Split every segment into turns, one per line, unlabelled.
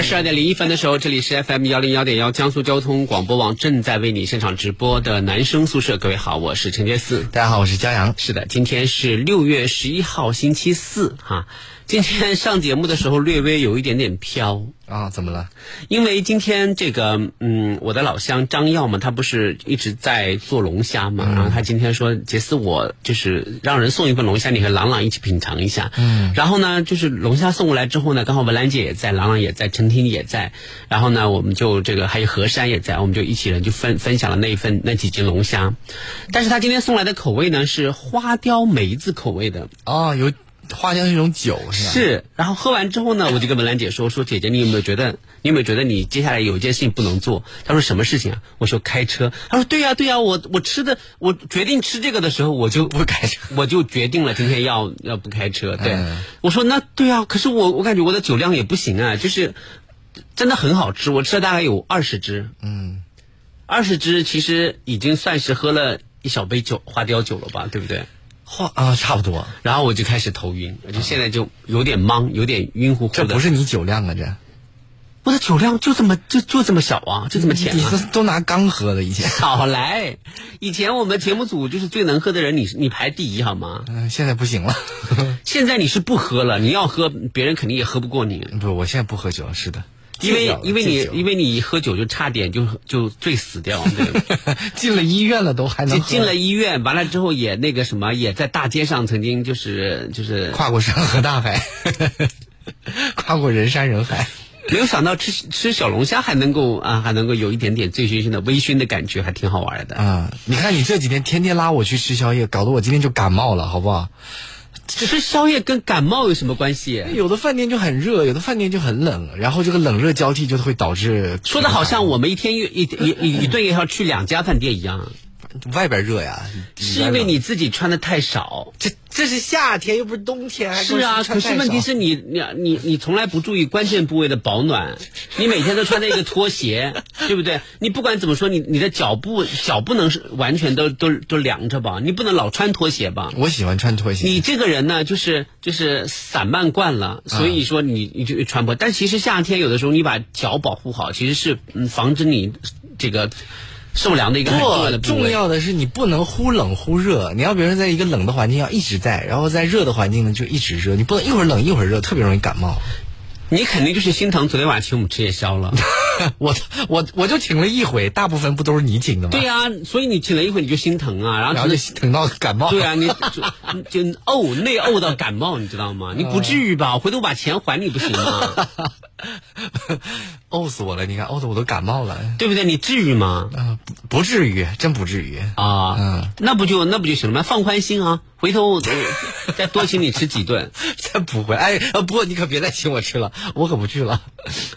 二十二点零一分的时候，这里是 FM 幺零幺点幺江苏交通广播网正在为你现场直播的男生宿舍。各位好，我是陈杰四。
大家好，我是江阳。
是的，今天是六月十一号，星期四哈。今天上节目的时候略微有一点点飘
啊，怎么了？
因为今天这个嗯，我的老乡张耀嘛，他不是一直在做龙虾嘛，然后他今天说杰斯，我就是让人送一份龙虾，你和朗朗一起品尝一下。嗯，然后呢，就是龙虾送过来之后呢，刚好文兰姐也在，朗朗也在，陈婷也在，然后呢，我们就这个还有何山也在，我们就一起人就分分享了那一份那几斤龙虾，但是他今天送来的口味呢是花雕梅子口味的
啊，有。花香是一种酒，是吧？
是，然后喝完之后呢，我就跟文兰姐说：“说姐姐，你有没有觉得，你有没有觉得你接下来有一件事情不能做？”她说：“什么事情啊？”我说：“开车。”她说：“对呀，对呀，我我吃的，我决定吃这个的时候，我就
不开车，
我就决定了今天要要不开车。”对，我说：“那对呀，可是我我感觉我的酒量也不行啊，就是真的很好吃，我吃了大概有二十支，嗯，二十支其实已经算是喝了一小杯酒花雕酒了吧，对不对？”
话啊，差不多。
然后我就开始头晕，我就现在就有点懵，有点晕乎乎的。
这不是你酒量啊，这
我的酒量就这么就就这么小啊，就这么浅。
你都拿缸喝的以前。
少来，以前我们节目组就是最能喝的人，你你排第一好吗？
嗯，现在不行了。
现在你是不喝了，你要喝，别人肯定也喝不过你。
不，我现在不喝酒，是的。
因为因为你因为你一喝酒就差点就就醉死掉，
进了医院了都还能
进了医院，完了之后也那个什么，也在大街上曾经就是就是
跨过山河大海，跨过人山人海，
没有想到吃吃小龙虾还能够啊还能够有一点点醉醺醺的微醺的感觉，还挺好玩的。
啊！你看你这几天天天拉我去吃宵夜，搞得我今天就感冒了，好不好？
吃宵夜跟感冒有什么关系？
有的饭店就很热，有的饭店就很冷，然后这个冷热交替就会导致。
说的好像我们一天一一一一顿也要去两家饭店一样。
外边热呀，
是因为你自己穿的太少。
这这是夏天，又不是冬天。
是啊，可是问题是你你你你从来不注意关键部位的保暖，你每天都穿着一个拖鞋，对不对？你不管怎么说，你你的脚部脚不能是完全都都都凉着吧？你不能老穿拖鞋吧？
我喜欢穿拖鞋。
你这个人呢，就是就是散漫惯了，所以说你你就穿不。但其实夏天有的时候你把脚保护好，其实是嗯防止你这个。受凉的一个很重要的
重要的是你不能忽冷忽热。你要比如说在一个冷的环境要一直在，然后在热的环境呢就一直热。你不能一会儿冷一会儿热，特别容易感冒。
你肯定就是心疼昨天晚上请我们吃夜宵了。
我我我就请了一回，大部分不都是你请的吗？
对呀，所以你请了一回你就心疼啊，
然后就疼到感冒。
对啊，你就就呕内呕到感冒，你知道吗？你不至于吧？回头把钱还你不行吗？
呕死我了！你看，呕的我都感冒了，
对不对？你至于吗？
嗯，不不至于，真不至于
啊。嗯，那不就那不就行了吗？放宽心啊，回头 再多请你吃几顿，
再不会。哎，不过你可别再请我吃了，我可不去了。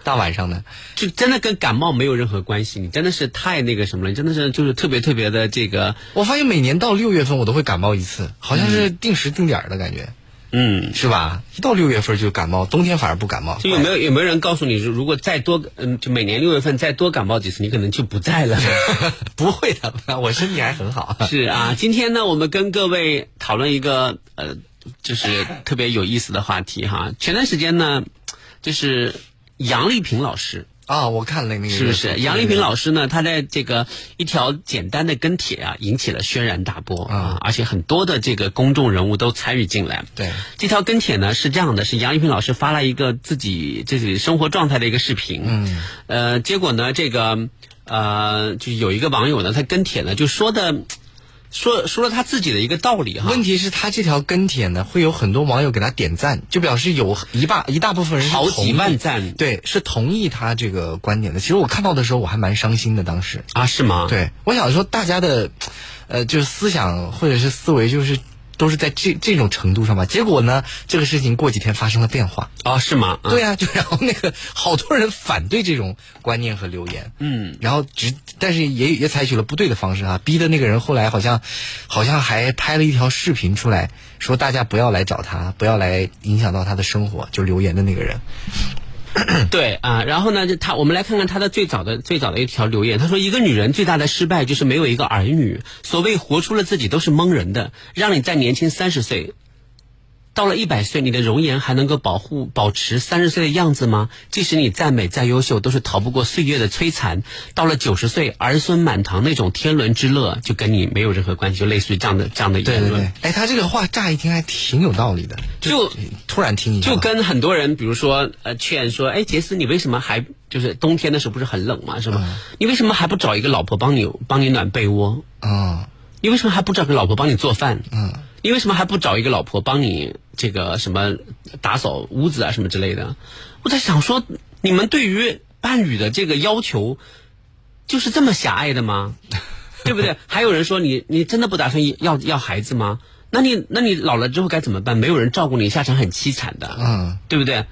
大晚上的，
就真的跟感冒没有任何关系。你真的是太那个什么了，你真的是就是特别特别的这个。
我发现每年到六月份我都会感冒一次，好像是定时定点的感觉。
嗯，
是吧？一到六月份就感冒，冬天反而不感冒。
就有没有有没有人告诉你，如果再多嗯，就每年六月份再多感冒几次，你可能就不在了？
不会的，我身体还很好。
是啊，今天呢，我们跟各位讨论一个呃，就是特别有意思的话题哈。前段时间呢，就是杨丽萍老师。
啊，我看了那个，
是不是杨丽萍老师呢？她在这个一条简单的跟帖啊，引起了轩然大波啊，而且很多的这个公众人物都参与进来。
对，
这条跟帖呢是这样的：是杨丽萍老师发了一个自己自己生活状态的一个视频。嗯，呃，结果呢，这个呃，就有一个网友呢，他跟帖呢就说的。说说了他自己的一个道理哈，
问题是，他这条跟帖呢，会有很多网友给他点赞，就表示有一大一大部分人
好几万赞，
对，是同意他这个观点的。其实我看到的时候，我还蛮伤心的，当时
啊，是吗？
对，我想说大家的，呃，就是思想或者是思维，就是。都是在这这种程度上吧。结果呢，这个事情过几天发生了变化。
哦，是吗？啊
对啊，就然后那个好多人反对这种观念和留言，
嗯，
然后只但是也也采取了不对的方式啊，逼的那个人后来好像好像还拍了一条视频出来，说大家不要来找他，不要来影响到他的生活，就留言的那个人。
对啊，然后呢，就他我们来看看他的最早的最早的一条留言，他说一个女人最大的失败就是没有一个儿女，所谓活出了自己都是蒙人的，让你再年轻三十岁。到了一百岁，你的容颜还能够保护、保持三十岁的样子吗？即使你再美、再优秀，都是逃不过岁月的摧残。到了九十岁，儿孙满堂那种天伦之乐，就跟你没有任何关系，就类似于这样的这样的言论。
对对对，哎，他这个话乍一听还挺有道理的，
就
突然听一下，
就跟很多人，比如说呃，劝说，哎，杰斯，你为什么还就是冬天的时候不是很冷吗？是吗？你为什么还不找一个老婆帮你帮你暖被窝？
嗯
你为什么还不找个老婆帮你做饭？
嗯，
你为什么还不找一个老婆帮你这个什么打扫屋子啊什么之类的？我在想说，你们对于伴侣的这个要求，就是这么狭隘的吗？对不对？还有人说你你真的不打算要要孩子吗？那你那你老了之后该怎么办？没有人照顾你，下场很凄惨的，
嗯，
对不对？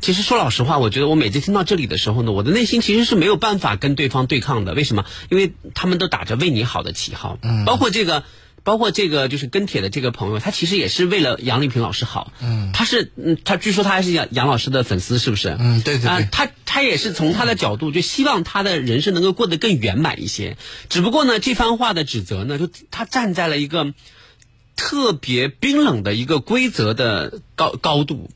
其实说老实话，我觉得我每次听到这里的时候呢，我的内心其实是没有办法跟对方对抗的。为什么？因为他们都打着为你好的旗号，嗯，包括这个，包括这个就是跟帖的这个朋友，他其实也是为了杨丽萍老师好，嗯，他是，嗯，他据说他还是杨杨老师的粉丝，是不是？
嗯对对对
啊，他他也是从他的角度，就希望他的人生能够过得更圆满一些。只不过呢，这番话的指责呢，就他站在了一个特别冰冷的一个规则的高高度。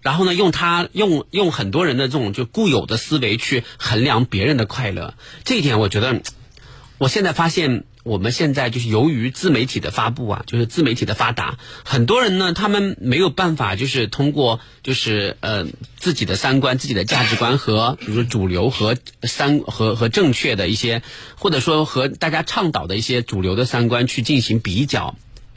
然后呢，用他用用很多人的这种就固有的思维去衡量别人的快乐，这一点我觉得，我现在发现我们现在就是由于自媒体的发布啊，就是自媒体的发达，很多人呢他们没有办法就是通过就是呃自己的三观、自己的价值观和比如说主流和三和和正确的一些，或者说和大家倡导的一些主流的三观去进行比较。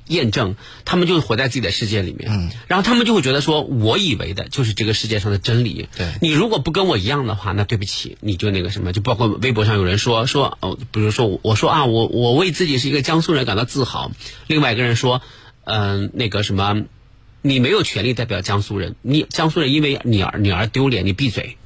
验证，他们就活在自己的世界里面，嗯，然后他们就会觉得说，我以为的就是这个世界上的真理。
对
你如果不跟我一样的话，那对不起，你就那个什么，就包括微博上有人说说，哦，比如说我我说啊，我我为自己是一个江苏人感到自豪，另外一个人说，嗯、那个什么，你没有权利代表江苏人，你江苏人因为你而你而丢脸，你闭嘴。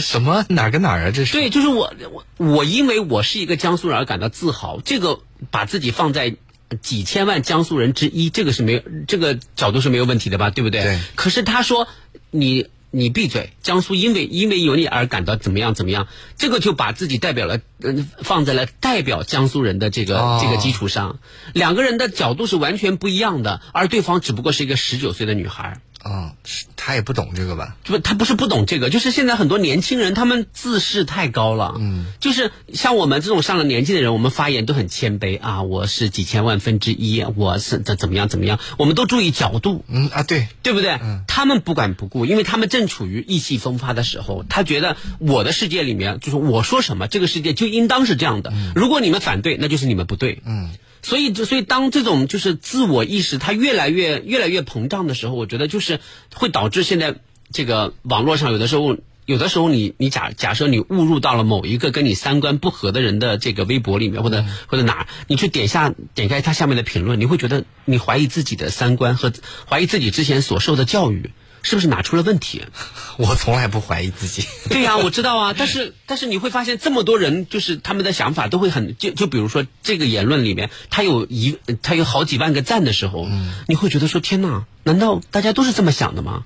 什么哪儿跟哪儿啊？这是
对，就是我我我因为我是一个江苏人而感到自豪，这个把自己放在几千万江苏人之一，这个是没有这个角度是没有问题的吧？对不对？
对
可是他说你你闭嘴，江苏因为因为有你而感到怎么样怎么样，这个就把自己代表了嗯放在了代表江苏人的这个、
哦
这个基础上，两个人的角度是完全不一样的，而对方只不过是一个十九岁的女孩。
啊，是他也不懂这个吧？
不，他不是不懂这个，就是现在很多年轻人他们自视太高了。嗯，就是像我们这种上了年纪的人，我们发言都很谦卑啊，我是几千万分之一，我是怎怎么样怎么样，我们都注意角度，
嗯啊，对，
对不对？嗯他们不管不顾，因为他们正处于意气风发的时候，他觉得我的世界里面就是我说什么，这个世界就应当是这样的。如果你们反对，那就是你们不对。
嗯，
所以，就所以当这种就是自我意识它越来越越来越膨胀的时候，我觉得就是会导致现在这个网络上有的时候。有的时候你，你假假设你误入到了某一个跟你三观不合的人的这个微博里面，或者或者哪，你去点下点开他下面的评论，你会觉得你怀疑自己的三观和怀疑自己之前所受的教育是不是哪出了问题？
我从来不怀疑自己。
对呀、我知道啊，但是 但是你会发现这么多人，就是他们的想法都会很就就比如说这个言论里面，他有一他有好几万个赞的时候，你会觉得说天哪，难道大家都是这么想的吗？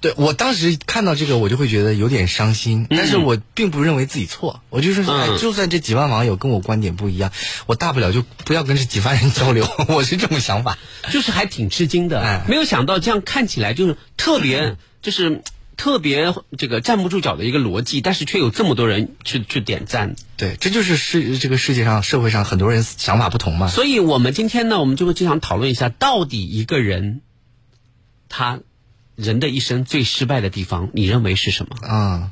对我当时看到这个，我就会觉得有点伤心，但是我并不认为自己错，我就是说，就算这几万网友跟我观点不一样，我大不了就不要跟这几万人交流，我是这种想法。
就是还挺吃惊的，
哎
没有想到这样看起来就是特别就是特别这个站不住脚的一个逻辑，但是却有这么多人去去点赞。
对，这就是世这个世界上社会上很多人想法不同嘛。
所以我们今天呢，我们就会经常讨论一下，到底一个人他人的一生最失败的地方，你认为是什么？
啊、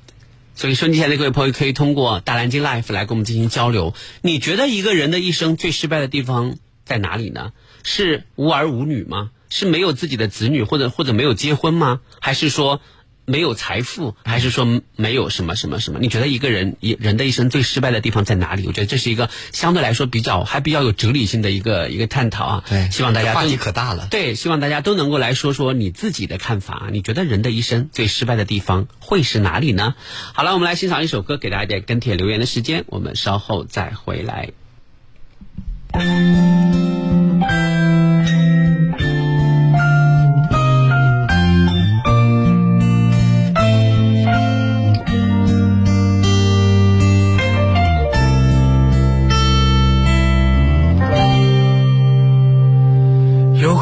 所以收音机前的各位朋友可以通过大蓝鲸 Life 来跟我们进行交流。你觉得一个人的一生最失败的地方在哪里呢？是无儿无女吗？是没有自己的子女，或者或者没有结婚吗？还是说没有财富，还是说没有什么什么什么？你觉得一个人一人的一生最失败的地方在哪里？我觉得这是一个相对来说比较还比较有哲理性的一个一个探讨啊。
对
希望大家都
话题可大了。
对，希望大家都能够来说说你自己的看法。你觉得人的一生最失败的地方会是哪里呢？好了，我们来欣赏一首歌，给大家一点跟帖留言的时间。我们稍后再回来。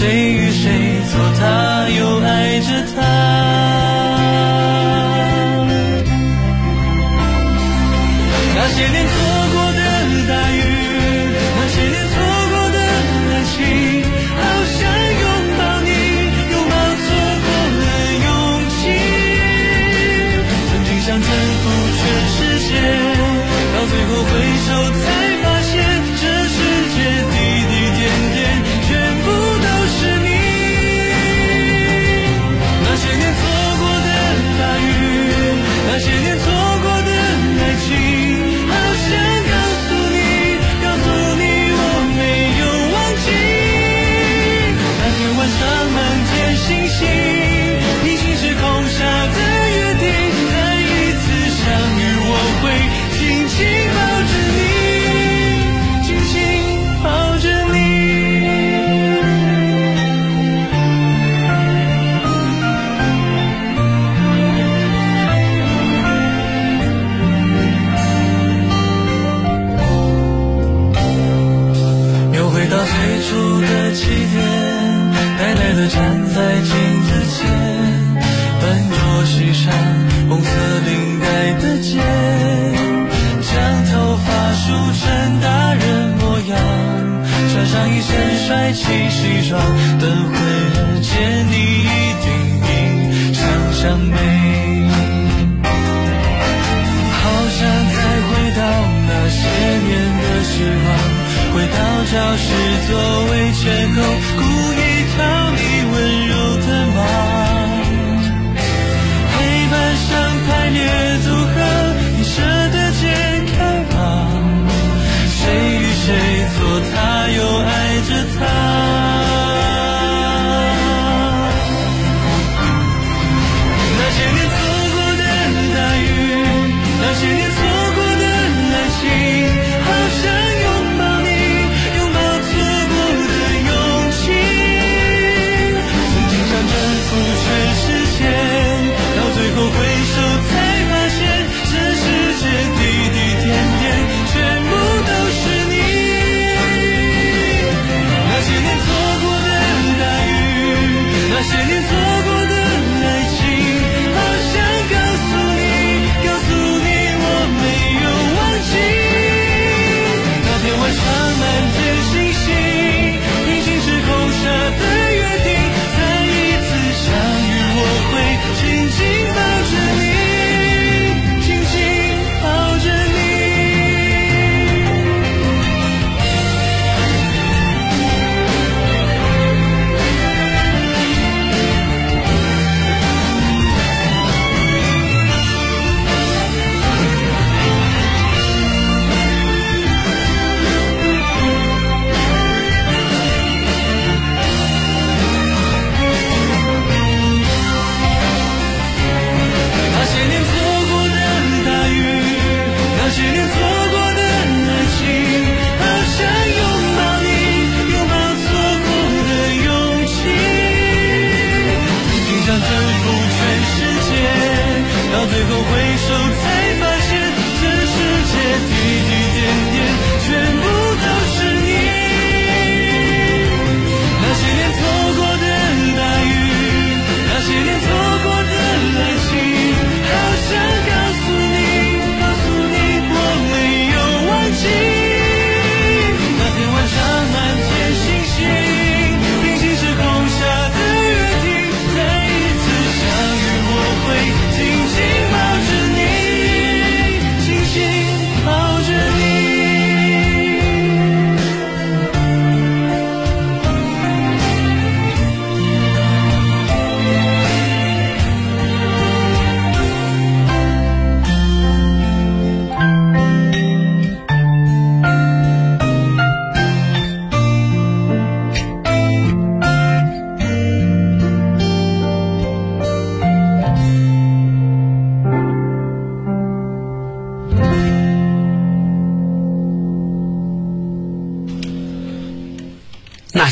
谁与谁做他，又爱着他。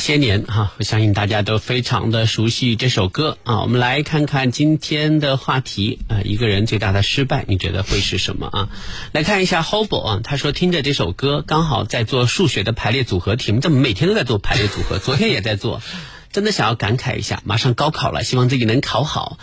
些年哈，我相信大家都非常的熟悉这首歌啊。我们来看看今天的话题啊，一个人最大的失败，你觉得会是什么啊？来看一下 Hobo 啊，他说听着这首歌，刚好在做数学的排列组合题，怎么每天都在做排列组合？昨天也在做，真的想要感慨一下，马上高考了，希望自己能考好。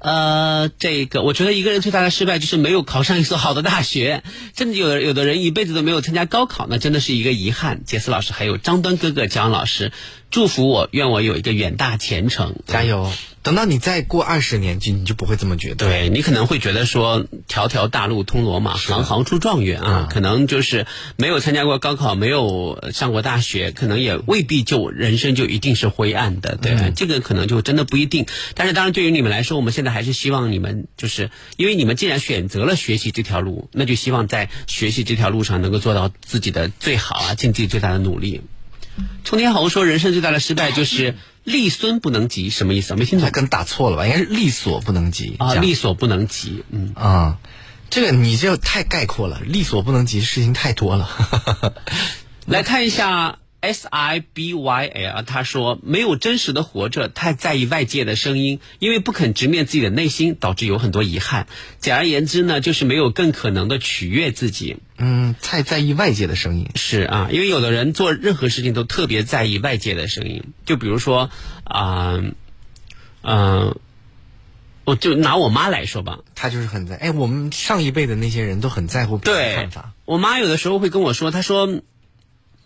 呃，这个我觉得一个人最大的失败就是没有考上一所好的大学，甚至有有的人一辈子都没有参加高考，那真的是一个遗憾。杰斯老师还有张端哥哥、姜老师，祝福我，愿我有一个远大前程，
加油！等到你再过二十年，就你就不会这么觉得。
对你可能会觉得说，条条大路通罗马，行行出状元啊，可能就是没有参加过高考，没有上过大学，可能也未必就人生就一定是灰暗的。对，这个可能就真的不一定。但是当然，对于你们来说，我们现在还是希望你们，就是因为你们既然选择了学习这条路，那就希望在学习这条路上能够做到自己的最好啊，尽自己最大的努力。冲天猴说：“人生最大的失败就是力孙不能及，什么意思？没听懂。
他跟打错了吧？应该是力所不能及
啊，力所不能及。嗯
啊，这个你这太概括了，力所不能及，事情太多了。
来看一下。” S I B Y L，他说没有真实的活着，太在意外界的声音，因为不肯直面自己的内心，导致有很多遗憾。简而言之呢，就是没有更可能的取悦自己。
嗯，太在意外界的声音
是啊，因为有的人做任何事情都特别在意外界的声音，就比如说啊，嗯，我就拿我妈来说吧，
她就是很在哎，我们上一辈的那些人都很在乎别人看法。
我妈有的时候会跟我说，她说。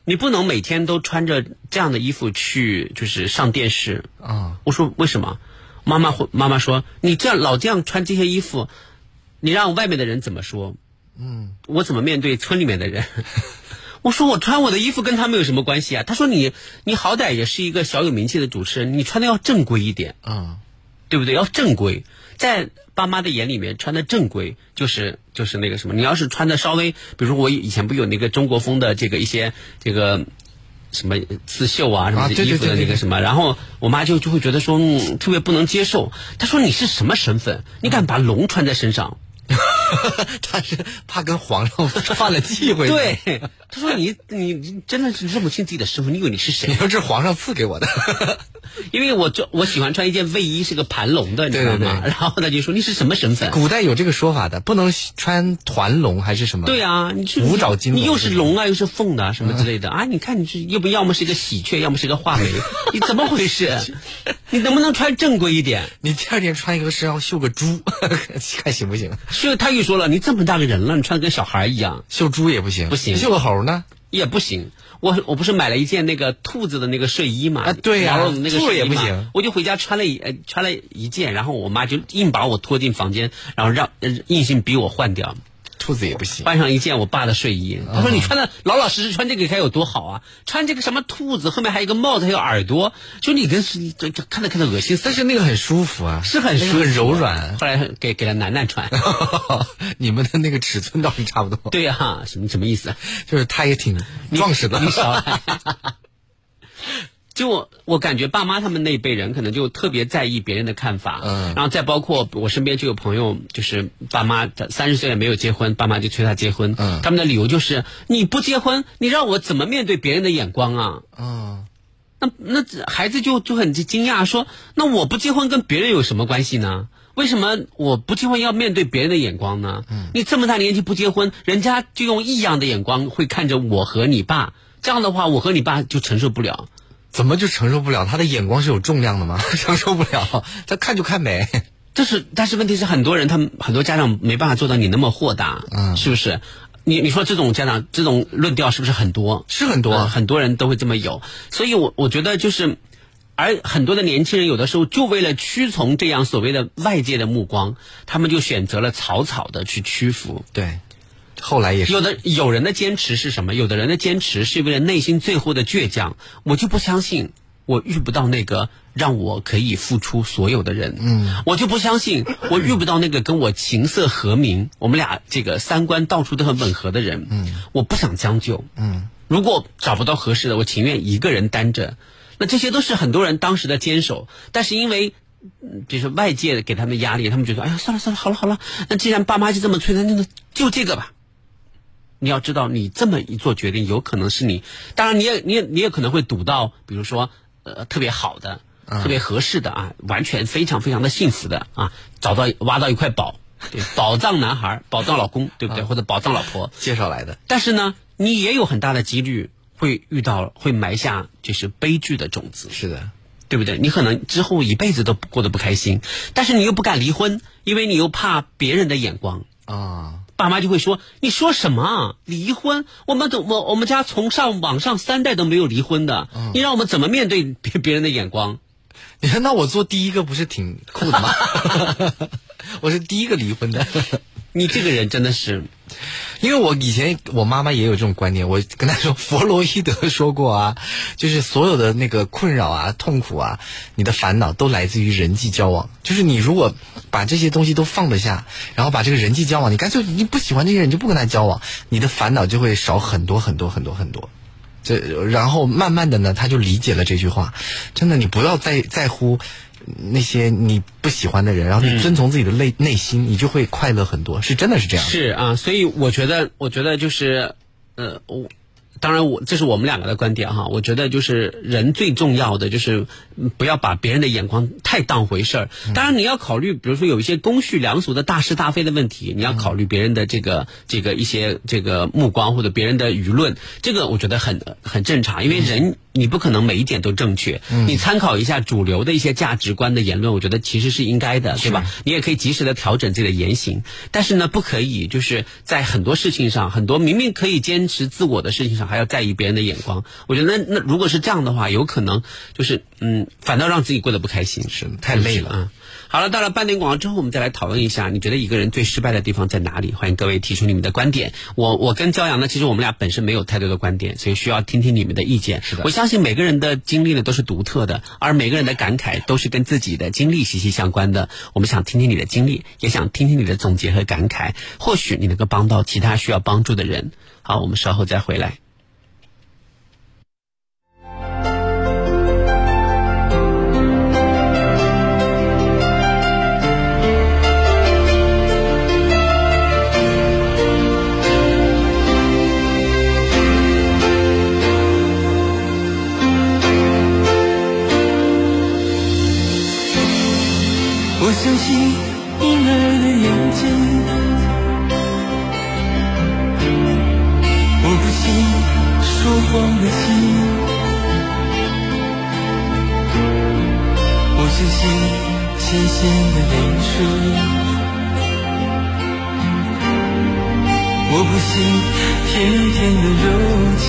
你不能每天都穿着这样的衣服去，就是上电视
啊！
我说为什么？妈妈会妈妈说你这样老这样穿这些衣服，你让外面的人怎么说？
嗯，
我怎么面对村里面的人？我说我穿我的衣服跟他们有什么关系啊？他说你你好歹也是一个小有名气的主持人，你穿的要正规一点
啊，
对不对？要正规，在。爸妈的眼里面穿的正规就是就是那个什么，你要是穿的稍微，比如说我以前不有那个中国风的这个一些这个什么刺绣啊什么的衣服的那个什么，然后我妈就就会觉得说特别不能接受，她说你是什么身份？你敢把龙穿在身上？
他是怕跟皇上犯了忌讳。
对，他说你你真的是认不清自己的身份，你以为你是谁？
你说这是皇上赐给我的。
因为我就我喜欢穿一件卫衣，是个盘龙的，你知道吗？然后他就说你是什么身份？
古代有这个说法的，不能穿团龙还是什么？
对啊，你是
五爪金，
你又是龙啊，又是凤的，什么之类的啊？你看你是又不要么是一个喜鹊，要么是一个画眉，你怎么回事？你能不能穿正规一点？
你第二天穿一个身上绣个猪，看行不行？
绣他又说了，你这么大个人了，你穿的跟小孩一样，
绣猪也不行，
不行，
绣个猴呢
也不行。我我不是买了一件那个兔子的那个睡衣嘛？
啊，对呀，
那个睡
也不行。
我就回家穿了一呃穿了一件，然后我妈就硬把我拖进房间，然后让硬性逼我换掉。
兔子也不行，
换上一件我爸的睡衣。他说：“你穿的老老实实穿这个该有多好啊！穿这个什么兔子，后面还有一个帽子，还有耳朵，就你跟就就看着看着恶心。
但是那个很舒服啊，
是很舒
很柔软。
后来给给了楠楠穿，
你们的那个尺寸倒是差不多。
对啊，什么什么意思？
就是他也挺壮实的。
你少来。就我，我感觉爸妈他们那辈人可能就特别在意别人的看法，
嗯，
然后再包括我身边就有朋友，就是爸妈三十岁也没有结婚，爸妈就催他结婚，
嗯，
他们的理由就是你不结婚，你让我怎么面对别人的眼光啊？
嗯，
那那孩子就就很惊讶说，那我不结婚跟别人有什么关系呢？为什么我不结婚要面对别人的眼光呢？
嗯，
你这么大年纪不结婚，人家就用异样的眼光会看着我和你爸，这样的话，我和你爸就承受不了。
怎么就承受不了？他的眼光是有重量的吗？承受不了，他看就看呗。
就是，但是问题是，很多人他们很多家长没办法做到你那么豁达，
嗯，
是不是？你你说这种家长这种论调是不是很多？
是很多，
很多人都会这么有。所以我我觉得就是，而很多的年轻人有的时候就为了屈从这样所谓的外界的目光，他们就选择了草草的去屈服。
对。后来也是
有的，有人的坚持是什么？有的人的坚持是为了内心最后的倔强。我就不相信我遇不到那个让我可以付出所有的人。
嗯，
我就不相信我遇不到那个跟我琴瑟和鸣，我们俩这个三观到处都很吻合的人。
嗯，
我不想将就。
嗯，
如果找不到合适的，我情愿一个人单着。那这些都是很多人当时的坚守，但是因为就是外界给他们压力，他们觉得哎呀算了算了，好了好了，那既然爸妈就这么催，那就就这个吧。你要知道，你这么一做决定，有可能是你。当然，你也，你也，你也可能会赌到，比如说呃特别好的、特别合适的啊，完全非常非常的幸福的啊，找到挖到一块宝，对，宝藏男孩、宝藏老公，对不对？或者宝藏老婆，
介绍来的。
但是呢，你也有很大的几率会遇到，会埋下就是悲剧的种子。
是的，
对不对？你可能之后一辈子都过得不开心，但是你又不敢离婚，因为你又怕别人的眼光。
啊，
爸妈就会说：“你说什么啊？离婚？我们都我我们家从上往上三代都没有离婚的，你让我们怎么面对别别人的眼光？
你看，那我做第一个不是挺酷的吗？我是第一个离婚的。
你这个人真的是，
因为我以前我妈妈也有这种观念，我跟她说，弗洛伊德说过啊，就是所有的那个困扰啊、痛苦啊、你的烦恼都来自于人际交往。就是你如果把这些东西都放得下，然后把这个人际交往，你干脆你不喜欢这些人就不跟他交往，你的烦恼就会少很多很多很多很多。这然后慢慢的呢，他就理解了这句话，真的，你不要再在乎那些你不喜欢的人，然后你遵从自己的内内心，你就会快乐很多，是真的是这样的。
是啊，所以我觉得，我觉得就是，呃，我。当然我，这是我们两个的观点哈。我觉得就是人最重要的就是嗯不要把别人的眼光太当回事儿。当然你要考虑，比如说有一些公序良俗的大是大非的问题，你要考虑别人的这个这个一些这个目光或者别人的舆论，这个我觉得很很正常。因为人你不可能每一点都正确，你参考一下主流的一些价值观的言论，我觉得其实是应该的，对吧？你也可以及时的调整自己的言行，但是呢，不可以就是在很多事情上，很多明明可以坚持自我的事情上，还要在意别人的眼光。我觉得那那如果是这样的话，有可能就是嗯，反倒让自己过得不开心，
是太累了
啊。好了，到了半点广告之后，我们再来讨论一下，你觉得一个人最失败的地方在哪里？欢迎各位提出你们的观点。我我跟骄阳呢，其实我们俩本身没有太多的观点，所以需要听听你们的意见。
是的
我相信每个人的经历呢都是独特的，而每个人的感慨都是跟自己的经历息息相关的。我们想听听你的经历，也想听听你的总结和感慨，或许你能够帮到其他需要帮助的人。好，我们稍后再回来。
我相信婴儿的眼睛，我不信说谎的心，我相信清醒的泪水，我不信甜甜的柔情。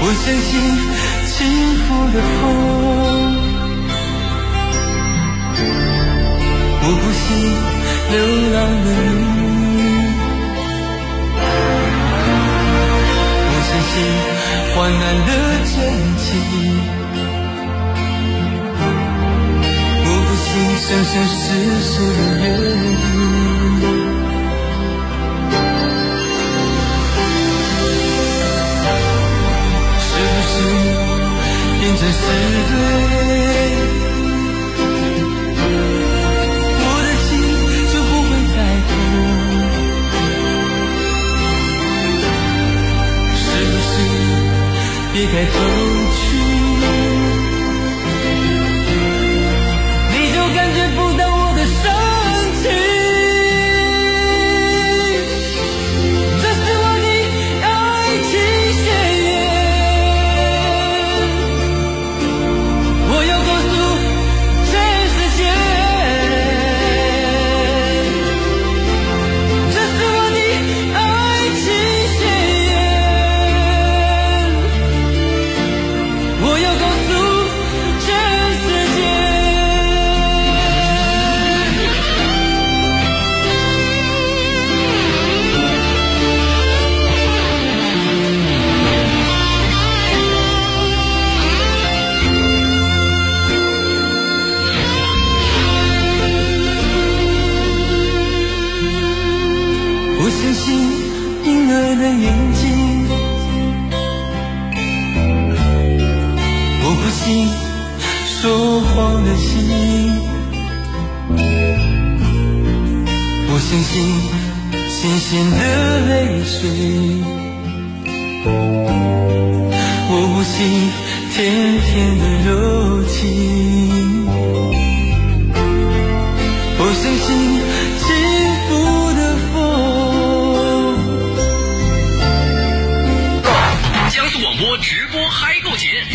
我相信幸福的风，我不信流浪的你，我相信患难的真情，我不信生生世世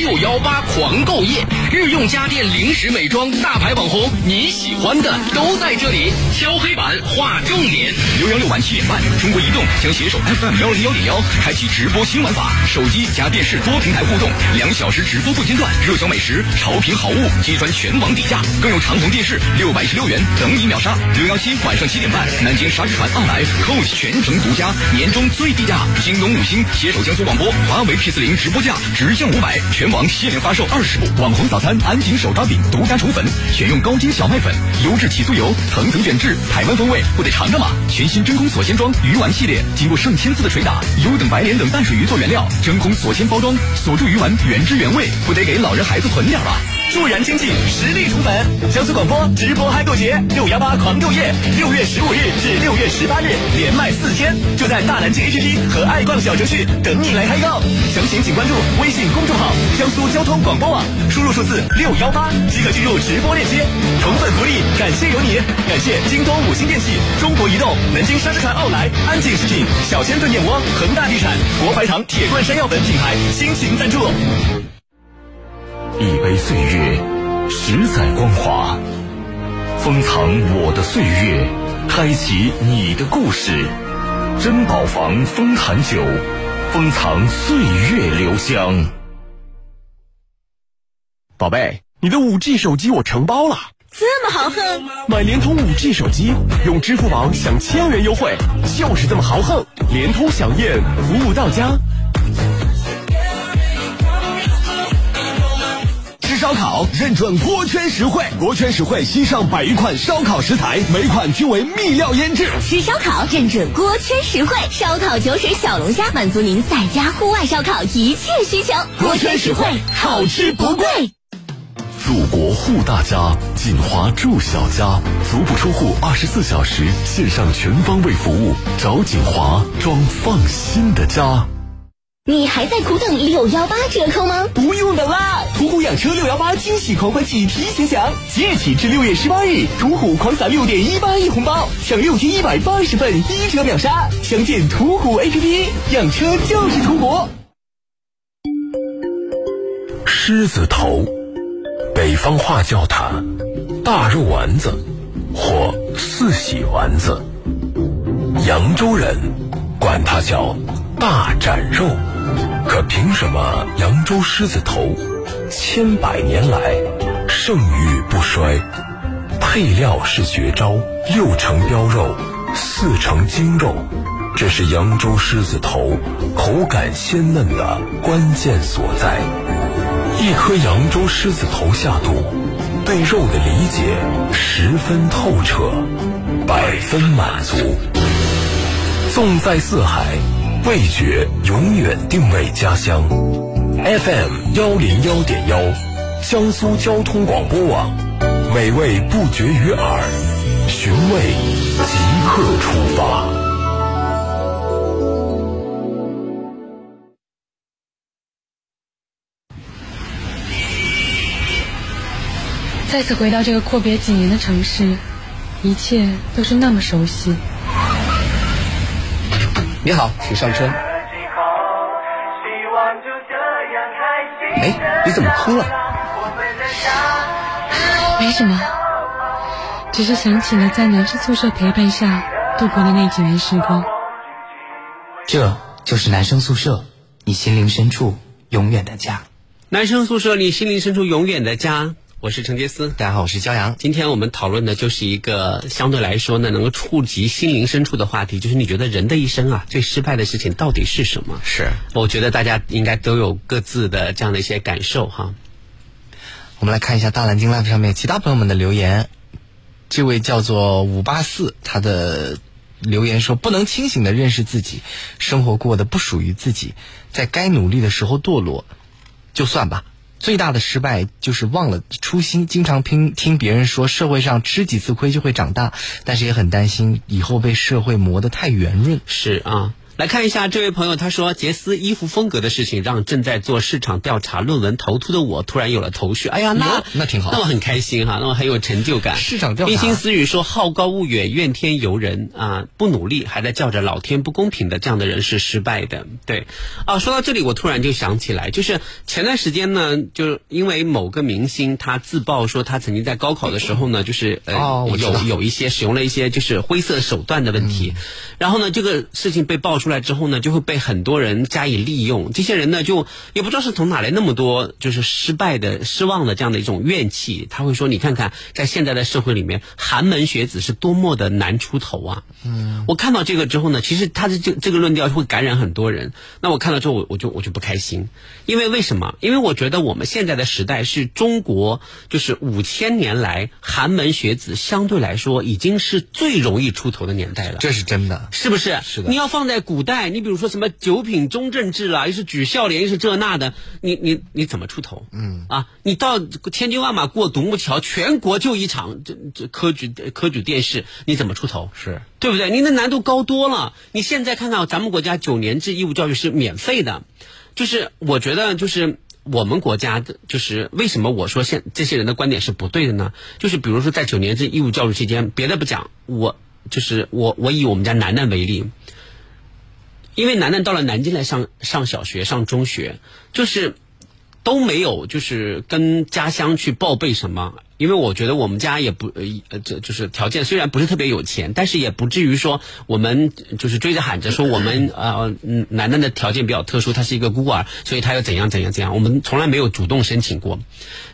六幺八狂购夜，日用家电、零食、美妆大牌网红，你喜欢的都在这里，敲黑板划重点。六幺六晚七点半，中国移动将携手 FM 幺零幺点幺，开启直播新玩法，手机加电视多平台互动，两小时直播不间断，热销美食、潮品好物击穿全网底价，更有长虹电视六百一十六元等你秒杀。六幺七晚上七点半，南京沙之船奥莱 Coach 全程独家，年终最低价，京东五星携手江苏广播，华为 P 四零直播价直降五百，全网限量发售二十部。网红早餐安井手抓饼独家宠粉，选用高筋小麦粉，优质起酥油，层层卷制，台湾风味，不得尝尝吗？全新真空锁鲜装鱼丸系列，经过上千次的捶打，优等白莲等淡水鱼做原料，真空锁鲜包装，锁住鱼丸原汁原味，不得给老人孩子囤点吧？助燃经济，实力宠粉。江苏广播直播嗨购节六幺八狂购夜，六月十五日至六月十八日连卖四天，就在大南京 APP 和爱逛小程序等你来嗨购。详情请关注微信公众号“江苏交通广播网”，输入数字六幺八即可进入直播链接。宠粉福利，感谢有你，感谢京东五星电器、中国移动、南京沙之船奥莱、安井食品、小鲜炖燕窝、恒大地产、国槐堂铁罐山药粉品牌倾情赞助。
一杯岁月，十载光华，封藏我的岁月，开启你的故事。珍宝坊丰坛酒，封藏岁月留香。
宝贝，你的五 G 手机我承包了。
这么豪横！
买联通五 G 手机，用支付宝享千元优惠，就是这么豪横！联通享宴，服务到家。烧烤认准锅圈实惠，锅圈实惠新上百余款烧烤食材，每款均为秘料腌制。
吃烧烤认准锅圈实惠，烧烤酒水小龙虾满足您在家户外烧烤一切需求。锅圈实惠，好吃不贵。
祖国护大家，锦华住小家，足不出户，二十四小时线上全方位服务，找锦华装放心的家。
你还在苦等六幺八折扣吗？
不用等啦！途虎养车六幺八惊喜狂欢季提前享，即日起至六月十八日，途虎狂撒六点一八亿红包，享六千一百八十份一折秒杀。详见途虎 APP，养车就是途虎。
狮子头，北方话叫它大肉丸子或四喜丸子，扬州人管它叫大斩肉。可凭什么扬州狮子头千百年来盛誉不衰？配料是绝招，六成膘肉，四成精肉，这是扬州狮子头口感鲜嫩的关键所在。一颗扬州狮子头下肚，对肉的理解十分透彻，百分满足。纵在四海，味觉永远定位家乡。FM 幺零幺点幺，江苏交通广播网，美味不绝于耳，寻味即刻出发。
再次回到这个阔别几年的城市，一切都是那么熟悉。
你好，请上车。哎，你怎么哭了？
没什么，只是想起了在男生宿舍陪伴下度过的那几年时光。
这就是男生宿舍，你心灵深处永远的家。
男生宿舍，你心灵深处永远的家。我是陈杰斯，
大家好，我是焦阳。
今天我们讨论的就是一个相对来说呢，能够触及心灵深处的话题，就是你觉得人的一生啊，最失败的事情到底是什么？
是，
我觉得大家应该都有各自的这样的一些感受哈。
我们来看一下大蓝鲸 Live 上面其他朋友们的留言。这位叫做五八四，他的留言说：“不能清醒的认识自己，生活过得不属于自己，在该努力的时候堕落，就算吧。”最大的失败就是忘了初心，经常听听别人说社会上吃几次亏就会长大，但是也很担心以后被社会磨得太圆润。
是啊，来看一下这位朋友，他说杰斯衣服风格的事情，让正在做市场调查论文头秃的我突然有了头绪。哎呀，那
那挺好。
那我很开心哈，那我很有成就感。
市场调查。
冰心思雨说：“好高骛远，怨天尤人啊，不努力还在叫着老天不公平的，这样的人是失败的。”对，啊，说到这里，我突然就想起来，就是前段时间呢，就是因为某个明星他自曝说他曾经在高考的时候呢，就是呃、有有一些使用了一些就是灰色手段的问题，然后呢，这个事情被爆出来之后呢，就会被很多人加以利用。这些人呢，就也不知道是从哪来那么多就是失败的、失望的这样的一种怨气。他会说：“你看看，在现在的社会里面，寒门学子是多么的难出头啊！”嗯，我看到这个之后呢，其实他的这这个论调会感染很多人。那我看到之后，我我就我就不开心，因为为什么？因为我觉得我们现在的时代是中国就是五千年来寒门学子相对来说已经是最容易出头的年代了。
这是真的。
是不是？
是的
你要放在古代，你比如说什么九品中正制啦，又是举孝廉，又是这那的，你你你怎么出头？嗯啊，你到千军万马过独木桥，全国就一场这这科举科举殿试，你怎么出头？
是
对不对？你的难度高多了。你现在看看咱们国家九年制义务教育是免费的，就是我觉得就是。我们国家的就是为什么我说现这些人的观点是不对的呢？就是比如说在九年制义务教育期间，别的不讲，我就是我我以我们家楠楠为例，因为楠楠到了南京来上上小学、上中学，就是都没有就是跟家乡去报备什么，因为我觉得我们家也不呃呃这就是条件虽然不是特别有钱，但是也不至于说我们就是追着喊着说我们 呃嗯楠楠的条件比较特殊，她是一个孤儿，所以她要怎样怎样怎样，我们从来没有主动申请过，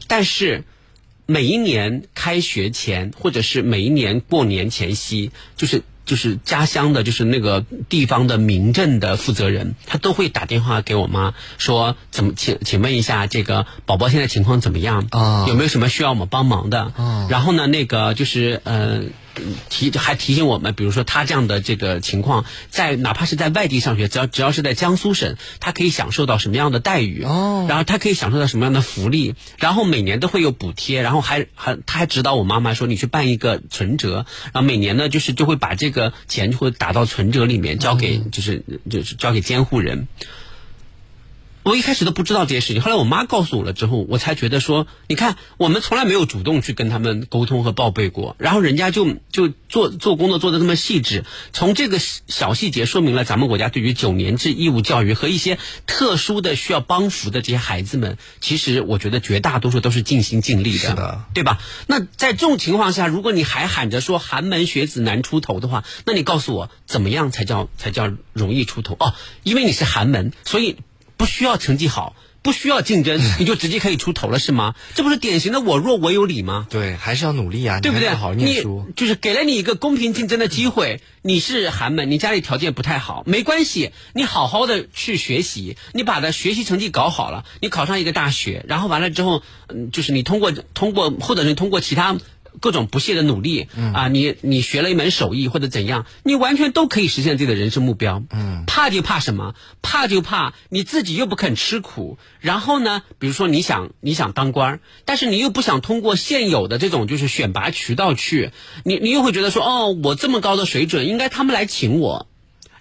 但是。每一年开学前，或者是每一年过年前夕，就是就是家乡的，就是那个地方的民政的负责人，他都会打电话给我妈说，怎么请请问一下这个宝宝现在情况怎么样？
啊
有没有什么需要我们帮忙的？
啊
然后呢，那个就是呃。提还提醒我们，比如说他这样的这个情况，在哪怕是在外地上学，只要只要是在江苏省，他可以享受到什么样的待遇？
哦
然后他可以享受到什么样的福利？然后每年都会有补贴，然后还还他还指导我妈妈说，你去办一个存折，然后每年呢就是就会把这个钱就会打到存折里面，交给就是就是交给监护人。我一开始都不知道这些事情，后来我妈告诉我了之后，我才觉得说，你看，我们从来没有主动去跟他们沟通和报备过，然后人家就就做做工作做的那么细致，从这个小细节说明了咱们国家对于九年制义务教育和一些特殊的需要帮扶的这些孩子们，其实我觉得绝大多数都是尽心尽力的，
是的
对吧？那在这种情况下，如果你还喊着说寒门学子难出头的话，那你告诉我，怎么样才叫才叫容易出头？哦，因为你是寒门，所以不需要成绩好，不需要竞争，你就直接可以出头了，是吗？这不是典型的我弱我有理吗？
对，还是要努力啊，
对不对？
你还是要好好念书。
就是给了你一个公平竞争的机会。你是寒门，你家里条件不太好，没关系，你好好的去学习，你把的学习成绩搞好了，你考上一个大学，然后完了之后，嗯，就是你通过通过，或者是通过其他。各种不懈的努力、啊，你你学了一门手艺或者怎样，你完全都可以实现自己的人生目标。嗯，怕就怕什么？怕就怕你自己又不肯吃苦，然后呢，比如说你想你想当官儿，但是你又不想通过现有的这种就是选拔渠道去，你你又会觉得说，哦，我这么高的水准，应该他们来请我。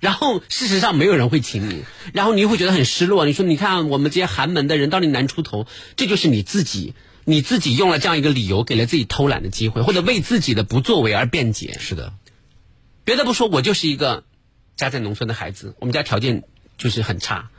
然后事实上没有人会请你，然后你又会觉得很失落。你说，你看我们这些寒门的人到底难出头，这就是你自己，你自己用了这样一个理由，给了自己偷懒的机会，或者为自己的不作为而辩解。
是的，
别的不说，我就是一个家在农村的孩子，我们家条件就是很差。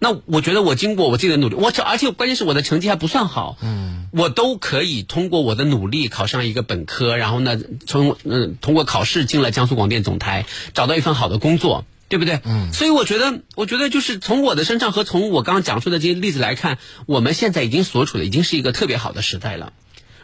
那我觉得我经过我自己的努力，我这而且关键是我的成绩还不算好，嗯，我都可以通过我的努力考上一个本科，然后呢，从嗯通过考试进了江苏广电总台，找到一份好的工作，对不对？嗯，所以我觉得，我觉得就是从我的身上和从我刚刚讲述的这些例子来看，我们现在已经所处的已经是一个特别好的时代了。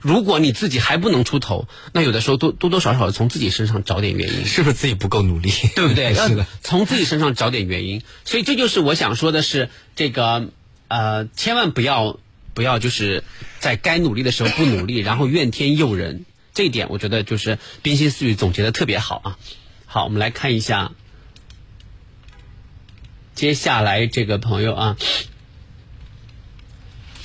如果你自己还不能出头，那有的时候多多多少少地从自己身上找点原因。
是不是自己不够努力？
对不对？
是的，
从自己身上找点原因。所以这就是我想说的是，这个呃，千万不要不要就是在该努力的时候不努力，然后怨天尤人。这一点我觉得就是冰心思雨总结的特别好啊。好，我们来看一下接下来这个朋友啊。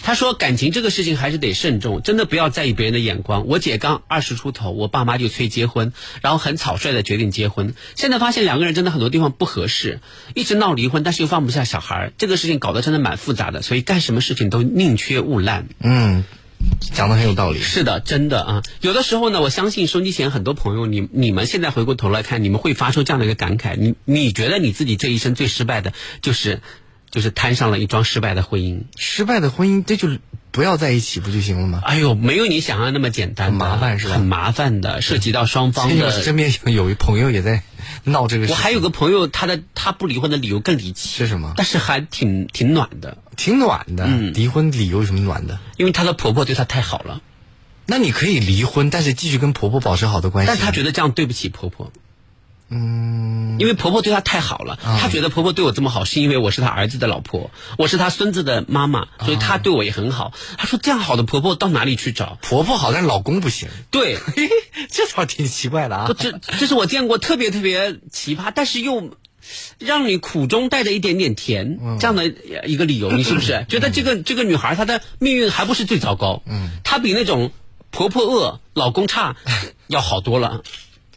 他说感情这个事情还是得慎重，真的不要在意别人的眼光。我姐刚二十出头，我爸妈就催结婚，然后很草率的决定结婚。现在发现两个人真的很多地方不合适，一直闹离婚，但是又放不下小孩，这个事情搞得真的蛮复杂的。所以干什么事情都宁缺毋滥。
嗯，讲的很有道理。
是的，真的啊。有的时候呢，我相信收机前很多朋友，你你们现在回过头来看，你们会发出这样的一个感慨：你你觉得你自己这一生最失败的就是。就是摊上了一桩失败的婚姻，
失败的婚姻，这就不要在一起不就行了吗？
哎呦，没有你想象那么简单，
很麻烦是吧？
很麻烦的，涉及到双方的。
身边有一朋友也在闹这个事。
我还有个朋友，他的他不离婚的理由更离奇，
是什么？
但是还挺挺暖的，
挺暖的。嗯，离婚理由有什么暖的？
因为她的婆婆对她太好了。
那你可以离婚，但是继续跟婆婆保持好的关系。
但她觉得这样对不起婆婆。
嗯，
因为婆婆对她太好了，
啊
她觉得婆婆对我这么好，是因为我是她儿子的老婆，我是她孙子的妈妈，所以她对我也很好。她说这样好的婆婆到哪里去找？
婆婆好，但是老公不行。
对，
这倒挺奇怪的啊。
这这是我见过特别特别奇葩，但是又让你苦中带着一点点甜这样的一个理由，你是不是觉得这个这个女孩她的命运还不是最糟糕？嗯，她比那种婆婆恶、老公差要好多了。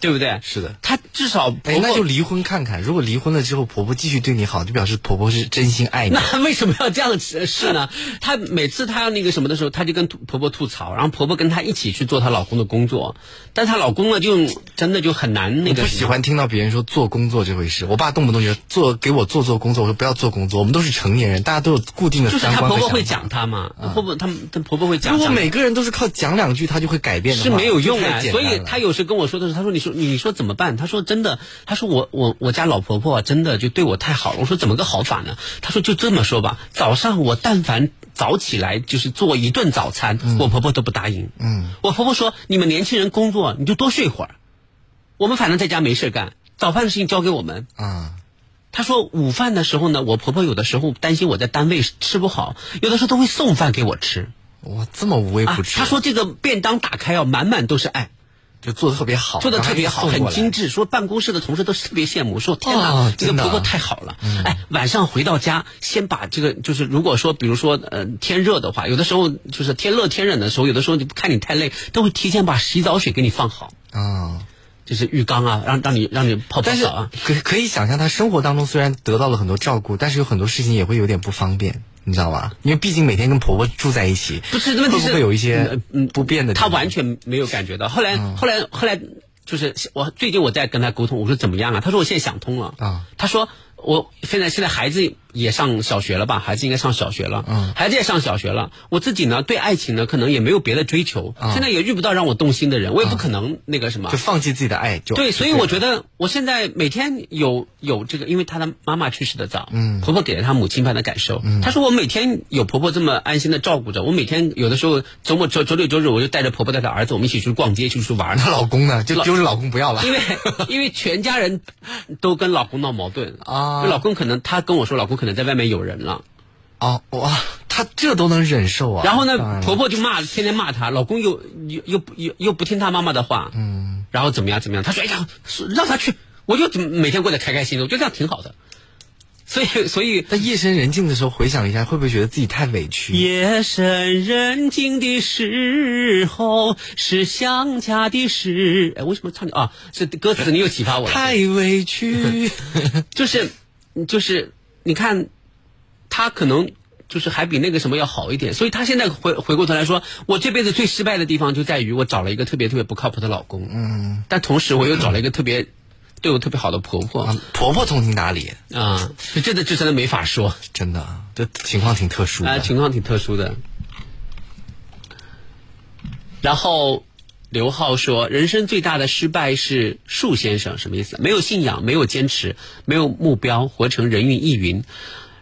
对不对？
是的，
她至少婆
哎，那就离婚看看。如果离婚了之后，婆婆继续对你好，就表示婆婆是真心爱你。
那为什么要这样试呢？她每次她要那个什么的时候，她就跟婆婆吐槽，然后婆婆跟她一起去做她老公的工作，但她老公呢，就真的就很难那个。
不喜欢听到别人说做工作这回事。我爸动不动就做给我做做工作，我说不要做工作，我们都是成年人，大家都有固定的
就是她婆婆会讲她嘛，婆婆他们婆婆会讲。
如果每个人都是靠讲两句，她就会改变的
是没有用啊。所以她有时跟我说的是，她说你说你说怎么办？他说真的，他说我我我家老婆婆啊，真的就对我太好了。我说怎么个好法呢？他说就这么说吧，早上我但凡早起来就是做一顿早餐，
嗯、
我婆婆都不答应。嗯，我婆婆说你们年轻人工作你就多睡会儿，我们反正在家没事干，早饭的事情交给我们。
啊，
他说午饭的时候呢，我婆婆有的时候担心我在单位吃不好，有的时候都会送饭给我吃。
哇，这么无微不至、
啊。他说这个便当打开啊，满满都是爱。
就做的特别好，
做的特别好，很精致。说办公室的同事都特别羡慕，说天哪，
哦、
这个婆婆太好了。
嗯、
哎，晚上回到家，先把这个就是，如果说比如说呃天热的话，有的时候就是天热天冷的时候，有的时候你看你太累，都会提前把洗澡水给你放好
啊。哦
就是浴缸啊，让让你让你泡泡澡啊。
可可以想象，他生活当中虽然得到了很多照顾，但是有很多事情也会有点不方便，你知道吧？因为毕竟每天跟婆婆住在一起，
不是问题
是会有一些嗯不便的。
她完全没有感觉到。后来、嗯、后来后来，就是我最近我在跟她沟通，我说怎么样了？他说我现在想通了
啊。
他说我现在现在孩子也上小学了吧？孩子应该上小学了，
嗯，
孩子也上小学了。我自己呢，对爱情呢，可能也没有别的追求，
啊、
现在也遇不到让我动心的人，我也不可能那个什么，
就放弃自己的爱就
对。所以我觉得我现在每天有有这个，因为他的妈妈去世的早，
嗯，
婆婆给了他母亲般的感受。
嗯，
他说我每天有婆婆这么安心的照顾着，我每天有的时候周末周周六周日我就带着婆婆带着儿子，我们一起去逛街去去玩。
她老公呢，就丢着老公不要了，
因为因为全家人都跟老公闹矛盾
啊，
老公可能他跟我说，老公可能在外面有人了。
哦哇，她这都能忍受啊！
然后呢，婆婆就骂，天天骂她，老公又又又又又不听她妈妈的话，
嗯，
然后怎么样怎么样？她说：“哎呀，让她去，我就每天过得开开心心，我觉得这样挺好的。”所以，所以
在夜深人静的时候回想一下，会不会觉得自己太委屈？
夜深人静的时候是想家的时。哎，为什么唱啊？是歌词，你又启发我了。
太委屈，
就 是就是，你看。他可能就是还比那个什么要好一点，所以他现在回回过头来说，我这辈子最失败的地方就在于我找了一个特别特别不靠谱的老公，
嗯，
但同时我又找了一个特别对我特别好的婆婆，
啊、婆婆通情达理
啊，这的这真的没法说，
真的，这情况挺特殊的，
啊，情况挺特殊的。然后刘浩说，人生最大的失败是树先生，什么意思？没有信仰，没有坚持，没有目标，活成人云亦云。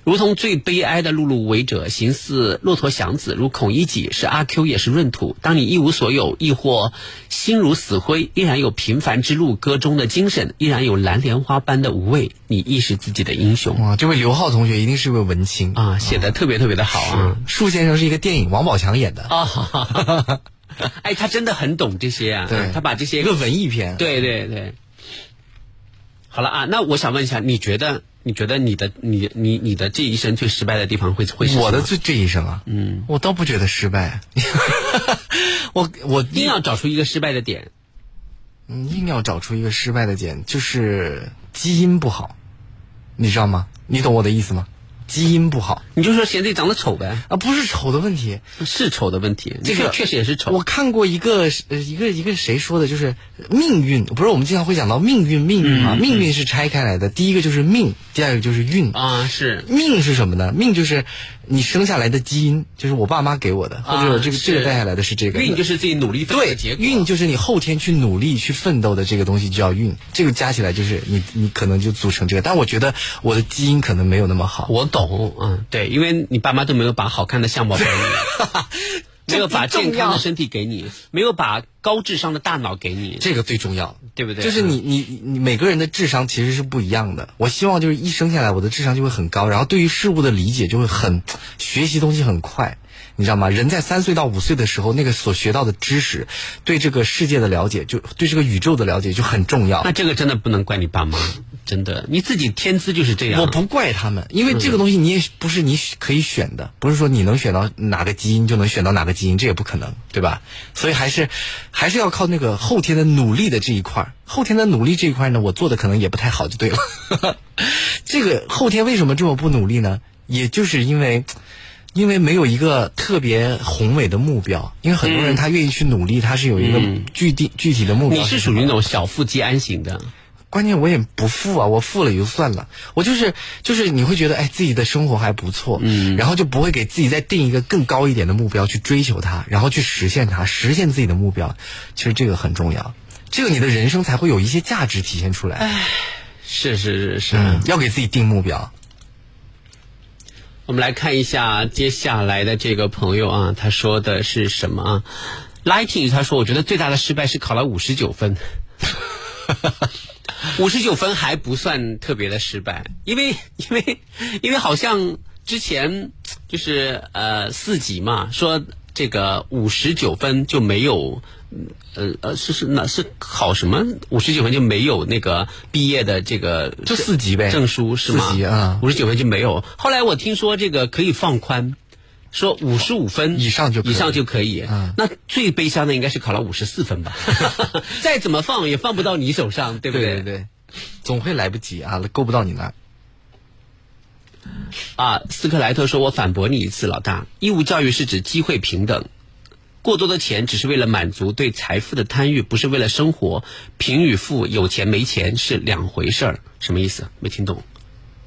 如同最悲哀的碌碌为者，形似骆驼祥子，如孔乙己，是阿 Q 也是闰土。当你一无所有，亦或心如死灰，依然有平凡之路歌中的精神，依然有蓝莲花般的无畏，你亦是自己的英雄。
哇，这位刘浩同学一定是位文青
啊，写的特别特别的好啊。
树先生是一个电影，王宝强演的
啊。哎，他真的很懂这些啊，
对
他把这些
一个文艺片，
对对对。好了啊，那我想问一下，你觉得？你觉得你的你你你的这一生最失败的地方会会
我的这这一生啊，嗯，我倒不觉得失败，我我
硬要找出一个失败的点，
嗯硬要找出一个失败的点，就是基因不好，你知道吗？你懂我的意思吗？基因不好，
你就说嫌自己长得丑呗，
啊，不是丑的问题，
是丑的问题，
这个
确实也是丑。
我看过一个呃一个一个谁说的，就是命运，不是我们经常会讲到命运，命运嘛，命运是拆开来的，第一个就是命，第二个就是运。
啊，是。
命是什么呢？命就是你生下来的基因，就是我爸妈给我的，或者这个这个带下来的是这个。
运就是自己努力奋斗的结果，
运就是你后天去努力去奋斗的这个东西就叫运，这个加起来就是你你可能就组成这个。但我觉得我的基因可能没有那么好，
我懂，嗯。对，因为你爸妈都没有把好看的相貌给你，没有把健康的身体给你，没有把高智商的大脑给你，
这个最重要，
对不对？
就是你你你每个人的智商其实是不一样的。我希望就是一生下来我的智商就会很高，然后对于事物的理解就会很，学习东西很快，你知道吗？人在三岁到五岁的时候，那个所学到的知识，对这个世界的了解，就对这个宇宙的了解就很重要。
那这个真的不能怪你爸妈。真的，你自己天资就是这样。
我不怪他们，因为这个东西你也不是你可以选的，不是说你能选到哪个基因就能选到哪个基因，这也不可能，对吧？所以还是还是要靠那个后天的努力的这一块后天的努力这一块呢，我做的可能也不太好，就对了。这个后天为什么这么不努力呢？也就是因为因为没有一个特别宏伟的目标。因为很多人他愿意去努力，他是有一个具体具体的目标。
你是属于那种小富即安型的。
关键我也不富啊，我富了也就算了。我就是就是你会觉得哎自己的生活还不错，嗯，然后就不会给自己再定一个更高一点的目标去追求它，然后去实现它，实现自己的目标。其实这个很重要，这个你的人生才会有一些价值体现出来。
哎，是是是是，
要给自己定目标。
我们来看一下接下来的这个朋友啊，他说的是什么啊？Lighting 他说，我觉得最大的失败是考了五十九分。五十九分还不算特别的失败，因为因为因为好像之前就是呃四级嘛，说这个五十九分就没有，呃呃是是那是考什么五十九分就没有那个毕业的这个
就四级呗
证书是吗？
四级啊，
五十九分就没有。后来我听说这个可以放宽，说五十五分
以上就
以上就可以。那最悲伤的应该是考了五十四分吧？再怎么放也放不到你手上，对不
对？对对。总会来不及啊，够不到你那。
啊，斯克莱特说：“我反驳你一次，老大，义务教育是指机会平等，过多的钱只是为了满足对财富的贪欲，不是为了生活。贫与富，有钱没钱是两回事儿。什么意思？没听懂。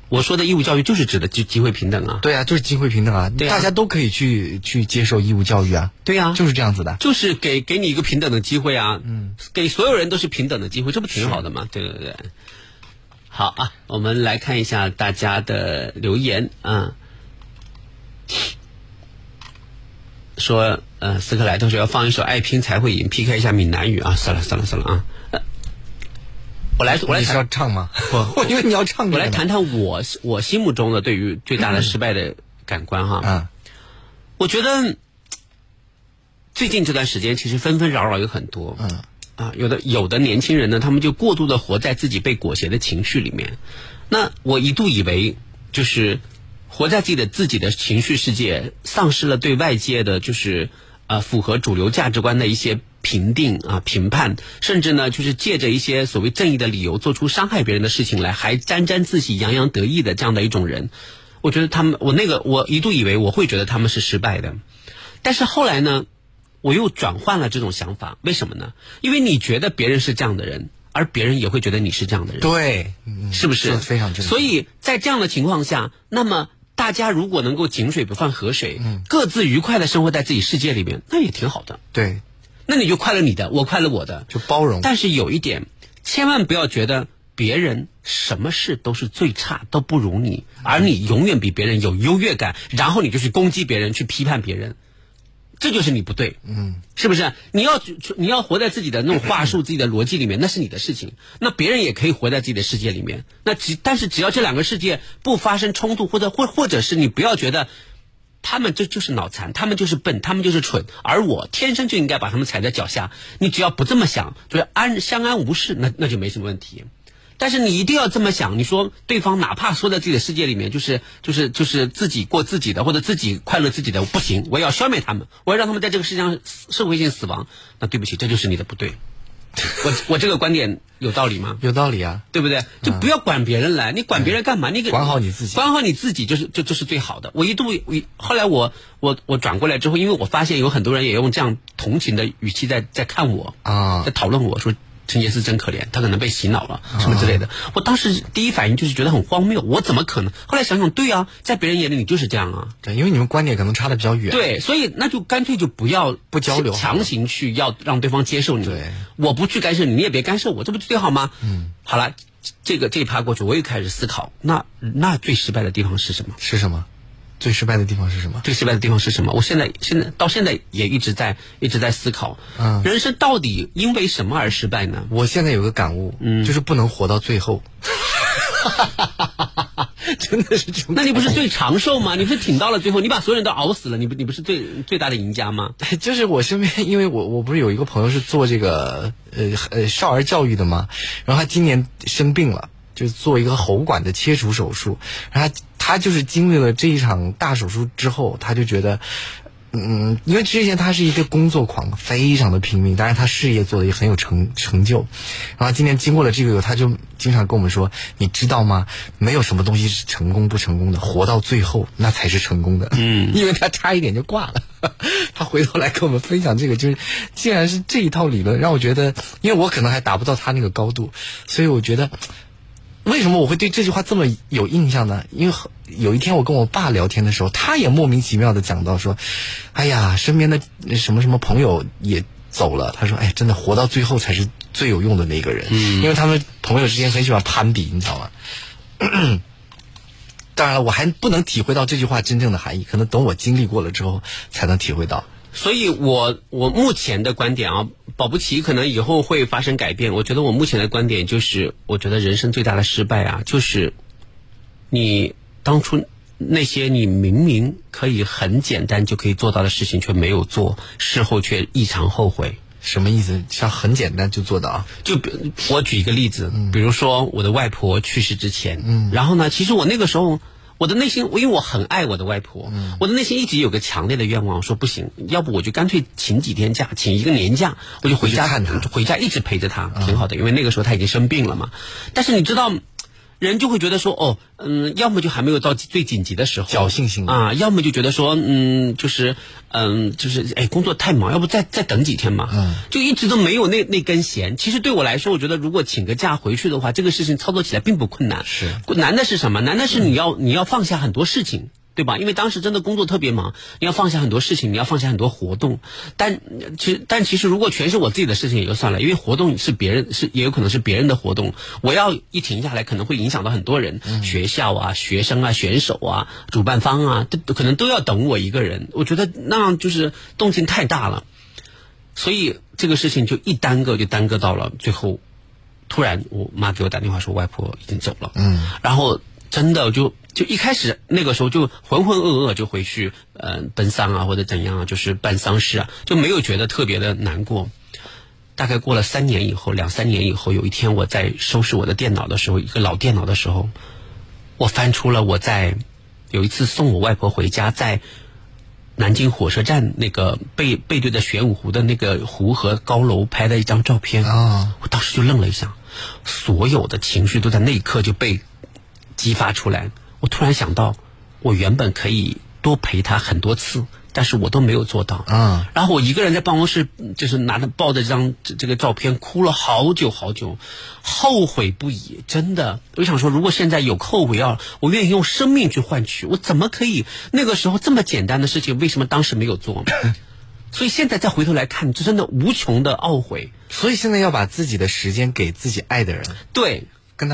我说的义务教育就是指的机机会平等啊。
对啊，就是机会平等啊，大家都可以去去接受义务教育啊。
对啊，
就是这样子的，
就是给给你一个平等的机会啊。嗯，给所有人都是平等的机会，这不挺好的吗？对对对。”好啊，我们来看一下大家的留言啊。说呃，斯克莱特说要放一首《爱拼才会赢》，PK 一下闽南语啊。算了算了算了啊。我来我来
是要唱吗？我因为你要唱。
我来谈谈我我心目中的对于最大的失败的感官哈。嗯。我觉得最近这段时间其实纷纷扰扰有很多。嗯。啊，有的有的年轻人呢，他们就过度的活在自己被裹挟的情绪里面。那我一度以为，就是活在自己的自己的情绪世界，丧失了对外界的，就是呃符合主流价值观的一些评定啊评判，甚至呢，就是借着一些所谓正义的理由，做出伤害别人的事情来，还沾沾自喜、洋洋得意的这样的一种人。我觉得他们，我那个我一度以为我会觉得他们是失败的，但是后来呢？我又转换了这种想法，为什么呢？因为你觉得别人是这样的人，而别人也会觉得你是这样的人，
对，
是不是？
非常正。
所以在这样的情况下，那么大家如果能够井水不犯河水，各自愉快的生活在自己世界里面，那也挺好的。
对，
那你就快乐你的，我快乐我的，
就包容。
但是有一点，千万不要觉得别人什么事都是最差，都不如你，而你永远比别人有优越感，然后你就去攻击别人，去批判别人。这就是你不对，嗯，是不是？你要你要活在自己的那种话术、自己的逻辑里面，那是你的事情。那别人也可以活在自己的世界里面。那只但是只要这两个世界不发生冲突，或者或或者是你不要觉得他们这就是脑残，他们就是笨，他们就是蠢，而我天生就应该把他们踩在脚下。你只要不这么想，就是安相安无事，那那就没什么问题。但是你一定要这么想，你说对方哪怕说在自己的世界里面，就是就是就是自己过自己的，或者自己快乐自己的，不行，我要消灭他们，我要让他们在这个世界上社会性死亡，那对不起，这就是你的不对。我我这个观点有道理吗？
有道理啊，
对不对？就不要管别人来，你管别人干嘛？你给
管好你自己，
管好你自己就是就就是最好的。我一度我后来我我我转过来之后，因为我发现有很多人也用这样同情的语气在在看我
啊，
在讨论我说。陈杰斯真可怜，他可能被洗脑了，什么之类的。我当时第一反应就是觉得很荒谬，我怎么可能？后来想想，对啊，在别人眼里你就是这样啊。
对，因为你们观点可能差的比较远。
对，所以那就干脆就不要
不交流，
强行去要让对方接受你。
对，
我不去干涉你，你也别干涉我，这不最好吗？
嗯。
好了，这个这一趴过去，我又开始思考，那那最失败的地方是什么？
是什么？最失败的地方是什么？
最失败的地方是什么？我现在现在到现在也一直在一直在思考，
嗯，
人生到底因为什么而失败呢？
我现在有个感悟，
嗯，
就是不能活到最后。真的是这
那你不是最长寿吗？你不是挺到了最后，你把所有人都熬死了，你不你不是最最大的赢家吗？
就是我身边，因为我我不是有一个朋友是做这个呃呃少儿教育的吗？然后他今年生病了。就做一个喉管的切除手术，然后他他就是经历了这一场大手术之后，他就觉得，嗯，因为之前他是一个工作狂，非常的拼命，当然他事业做的也很有成成就，然后今天经过了这个以后，他就经常跟我们说，你知道吗？没有什么东西是成功不成功的，活到最后那才是成功的。
嗯，
因为他差一点就挂了，他回头来跟我们分享这个，就是竟然是这一套理论，让我觉得，因为我可能还达不到他那个高度，所以我觉得。为什么我会对这句话这么有印象呢？因为有一天我跟我爸聊天的时候，他也莫名其妙的讲到说：“哎呀，身边的什么什么朋友也走了。”他说：“哎，真的活到最后才是最有用的那个人。”
嗯，
因为他们朋友之间很喜欢攀比，你知道吗？当然了，我还不能体会到这句话真正的含义，可能等我经历过了之后才能体会到。
所以，我我目前的观点啊，保不齐可能以后会发生改变。我觉得我目前的观点就是，我觉得人生最大的失败啊，就是你当初那些你明明可以很简单就可以做到的事情却没有做，事后却异常后悔。
什么意思？像很简单就做到？
就比我举一个例子，比如说我的外婆去世之前，
嗯，
然后呢，其实我那个时候。我的内心，因为我很爱我的外婆，我的内心一直有个强烈的愿望，说不行，要不我就干脆请几天假，请一个年假，我就回家
看她，
回家一直陪着她，挺好的。因为那个时候她已经生病了嘛。但是你知道。人就会觉得说，哦，嗯，要么就还没有到最紧急的时候，
侥幸心
啊，要么就觉得说，嗯，就是，嗯，就是，哎，工作太忙，要不再再等几天嘛，
嗯，
就一直都没有那那根弦。其实对我来说，我觉得如果请个假回去的话，这个事情操作起来并不困难，
是
难的是什么？难的是你要你要放下很多事情。对吧？因为当时真的工作特别忙，你要放下很多事情，你要放下很多活动。但其实，但其实，如果全是我自己的事情也就算了，因为活动是别人，是也有可能是别人的活动。我要一停下来，可能会影响到很多人，学校啊、学生啊、选手啊、主办方啊，都可能都要等我一个人。我觉得那样就是动静太大了，所以这个事情就一耽搁就耽搁到了最后。突然，我妈给我打电话说，外婆已经走了。
嗯，
然后。真的就就一开始那个时候就浑浑噩噩就回去呃奔丧啊或者怎样啊就是办丧事啊就没有觉得特别的难过。大概过了三年以后两三年以后有一天我在收拾我的电脑的时候一个老电脑的时候，我翻出了我在有一次送我外婆回家在南京火车站那个背背对着玄武湖的那个湖和高楼拍的一张照片
啊，
我当时就愣了一下，所有的情绪都在那一刻就被。激发出来，我突然想到，我原本可以多陪他很多次，但是我都没有做到。
嗯，
然后我一个人在办公室，就是拿着抱着这张这个照片，哭了好久好久，后悔不已。真的，我想说，如果现在有后悔药，我愿意用生命去换取。我怎么可以那个时候这么简单的事情，为什么当时没有做？所以现在再回头来看，就真的无穷的懊悔。
所以现在要把自己的时间给自己爱的人。
对。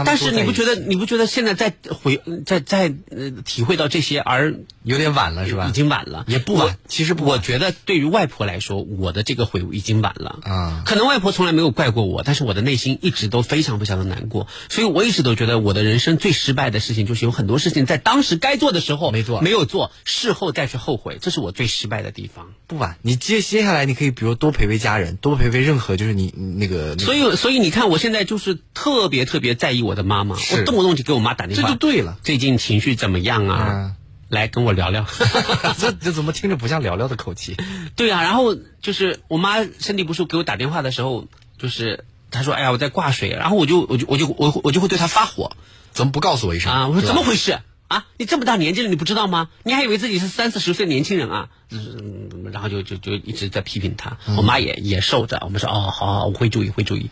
但是你不觉得你不觉得现在在回在在呃体会到这些而
有点晚了是吧？
已经晚了，
也不晚。其实
我觉得对于外婆来说，我的这个悔悟已经晚了
啊。
可能外婆从来没有怪过我，但是我的内心一直都非常非常的难过。所以我一直都觉得我的人生最失败的事情，就是有很多事情在当时该做的时候
没做，
没有做，事后再去后悔，这是我最失败的地方。
不晚，你接接下来你可以比如多陪陪家人，多陪陪任何就是你那个。
所以所以你看，我现在就是特别特别在意。意我的妈妈，我动不动就给我妈打电话，
这就对了。
最近情绪怎么样啊？
嗯
来跟我聊聊。
这这怎么听着不像聊聊的口气？
对啊，然后就是我妈身体不舒服给我打电话的时候，就是她说：“哎呀，我在挂水。”然后我就我就我就我我就会对她发火
怎么不告诉我一声
啊！我说怎么回事啊？你这么大年纪了，你不知道吗？你还以为自己是三四十岁的年轻人啊？嗯，然后就就就一直在批评她。我妈也也受着。我们说哦，好好，我会注意，会注意。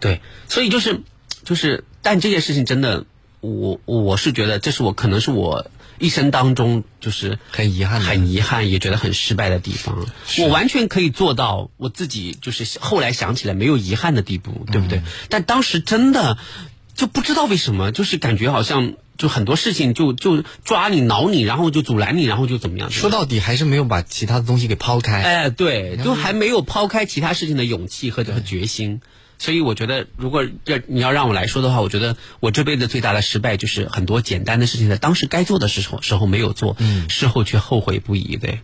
对，所以就是就是，但这件事情真的，我我是觉得这是我可能是我一生当中就是
很遗憾
很遗憾，也觉得很失败的地方。我完全可以做到我自己，就是后来想起来没有遗憾的地步，对不对？但当时真的就不知道为什么，就是感觉好像就很多事情就就抓你、挠你，然后就阻拦你，然后就怎么样？
说到底还是没有把其他的东西给抛开。
哎，对，就还没有抛开其他事情的勇气和和决心。所以我觉得，如果要你要让我来说的话，我觉得我这辈子最大的失败就是很多简单的事情在当时该做的时候时候没有做，嗯，事后却后悔不已。对，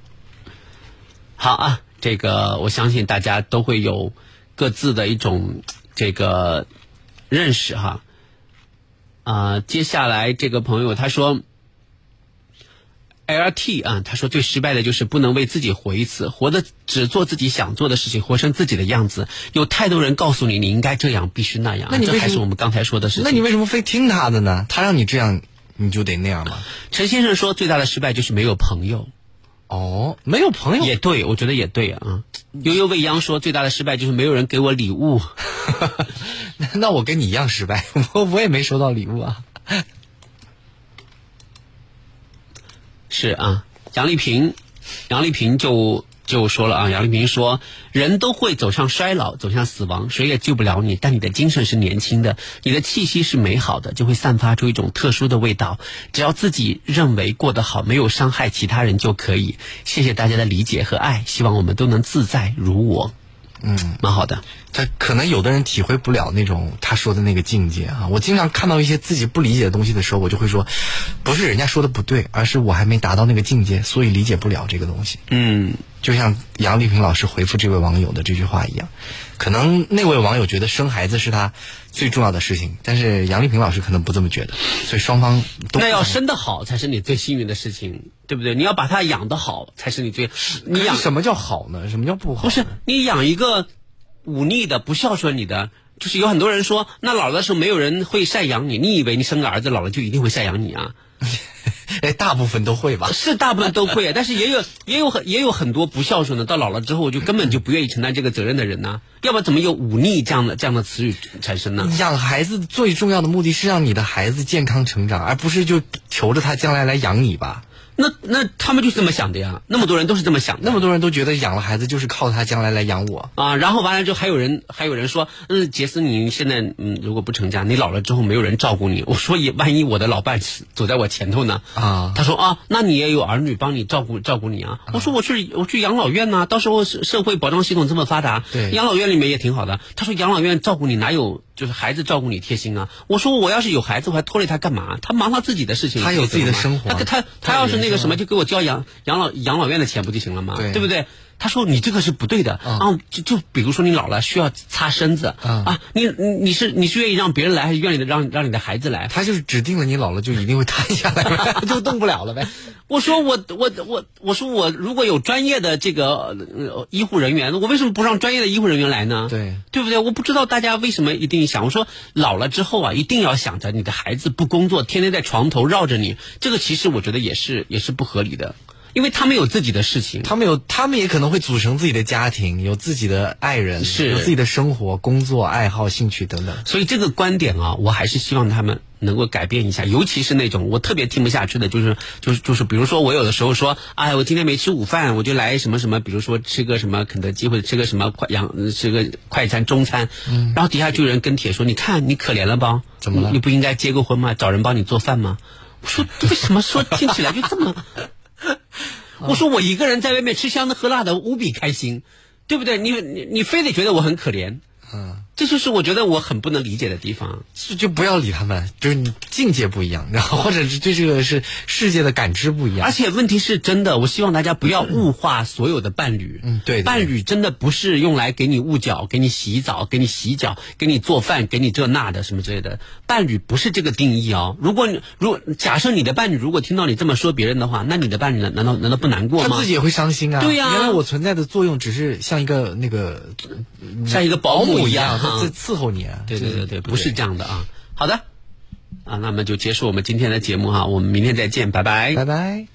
好啊，这个我相信大家都会有各自的一种这个认识哈。啊、接下来这个朋友他说。LT 啊，他说最失败的就是不能为自己活一次，活的只做自己想做的事情，活成自己的样子。有太多人告诉你你应该这样，必须那样，这
那你为什么
还是我们刚才说的事情。
那你为什么非听他的呢？他让你这样，你就得那样吗？
陈先生说最大的失败就是没有朋友，
哦，没有朋友
也对，我觉得也对啊。悠悠未央说最大的失败就是没有人给我礼物。
那我跟你一样失败，我我也没收到礼物啊。
是啊，杨丽萍，杨丽萍就就说了啊，杨丽萍说，人都会走向衰老，走向死亡，谁也救不了你，但你的精神是年轻的，你的气息是美好的，就会散发出一种特殊的味道。只要自己认为过得好，没有伤害其他人就可以。谢谢大家的理解和爱，希望我们都能自在如我。
嗯，
蛮好的。
他可能有的人体会不了那种他说的那个境界啊。我经常看到一些自己不理解的东西的时候，我就会说，不是人家说的不对，而是我还没达到那个境界，所以理解不了这个东西。
嗯，
就像杨丽萍老师回复这位网友的这句话一样，可能那位网友觉得生孩子是他最重要的事情，但是杨丽萍老师可能不这么觉得，所以双方都
那要生得好才是你最幸运的事情，对不对？你要把他养得好才是你最你养
什么叫好呢？什么叫不好？
不是你养一个忤逆的、不孝顺你的，就是有很多人说，那老了的时候没有人会赡养你，你以为你生个儿子老了就一定会赡养你啊？
哎，大部分都会吧？
是大部分都会，但是也有也有很也有很多不孝顺的，到老了之后就根本就不愿意承担这个责任的人呢、要不然怎么有忤逆这样的这样的词语产生呢？
养孩子最重要的目的是让你的孩子健康成长，而不是就求着他将来来养你吧。
那那他们就是这么想的呀，那么多人都是这么想的，
那么多人都觉得养了孩子就是靠他将来来养我。
啊，然后完了之后还有人还有人说，嗯，杰斯你现在嗯如果不成家，你老了之后没有人照顾你。我说也万一我的老伴走在我前头呢？
啊
他说啊，那你也有儿女帮你照顾照顾你啊。我说我去我去养老院呐、到时候社社会保障系统这么发达，
对
养老院里面也挺好的。他说养老院照顾你哪有就是孩子照顾你贴心啊？我说我要是有孩子，我还拖累他干嘛？他忙他自己的事情，
他有自己的生活
他他他要是那个什么，就给我交养养老养老院的钱不就行了吗？
对
对不对？他说你这个是不对的
嗯
啊，就就比如说你老了需要擦身子
嗯
啊，你你你是你是愿意让别人来，还是愿意让让你的孩子来？
他就是指定了你老了就一定会瘫下来呗，就动不了了呗。
我说我我我我说我如果有专业的这个呃医护人员，我为什么不让专业的医护人员来呢？
对
对不对？我不知道大家为什么一定想，我说老了之后啊，一定要想着你的孩子不工作，天天在床头绕着你，这个其实我觉得也是也是不合理的，因为他们有自己的事情。
他们有，他们也可能会组成自己的家庭，有自己的爱人，
是
有自己的生活、工作、爱好、兴趣等等。
所以这个观点啊，我还是希望他们能够改变一下，尤其是那种我特别听不下去的，就是就是就是，比如说我有的时候说，哎，我今天没吃午饭，我就来什么什么，比如说吃个什么肯德基或者吃个什么快洋吃个快餐中餐，然后底下就有人跟帖说，你看你可怜了吧？
怎么了
你你不应该结个婚吗？找人帮你做饭吗？我说为什么说听起来就这么？我说我一个人在外面吃香的喝辣的，无比开心，对不对？你你你非得觉得我很可怜，这就是我觉得我很不能理解的地方。
就就不要理他们，就是你境界不一样，然后或者是对这个是世界的感知不一样。
而且问题是真的，我希望大家不要物化所有的伴侣。
嗯，对，
伴侣真的不是用来给你捂脚、给你洗澡、给你洗脚、给你做饭、给你这那的什么之类的。伴侣不是这个定义哦。如果你如果假设你的伴侣如果听到你这么说别人的话，那你的伴侣难道难道不难过
吗？他自己也会伤心啊。
对呀，
原来我存在的作用只是像一个那个
像一个
保
姆
一
样，
在伺候你。
对对对对，不是这样的啊。好的，啊，那么就结束我们今天的节目哈，我们明天再见，拜拜，
拜拜。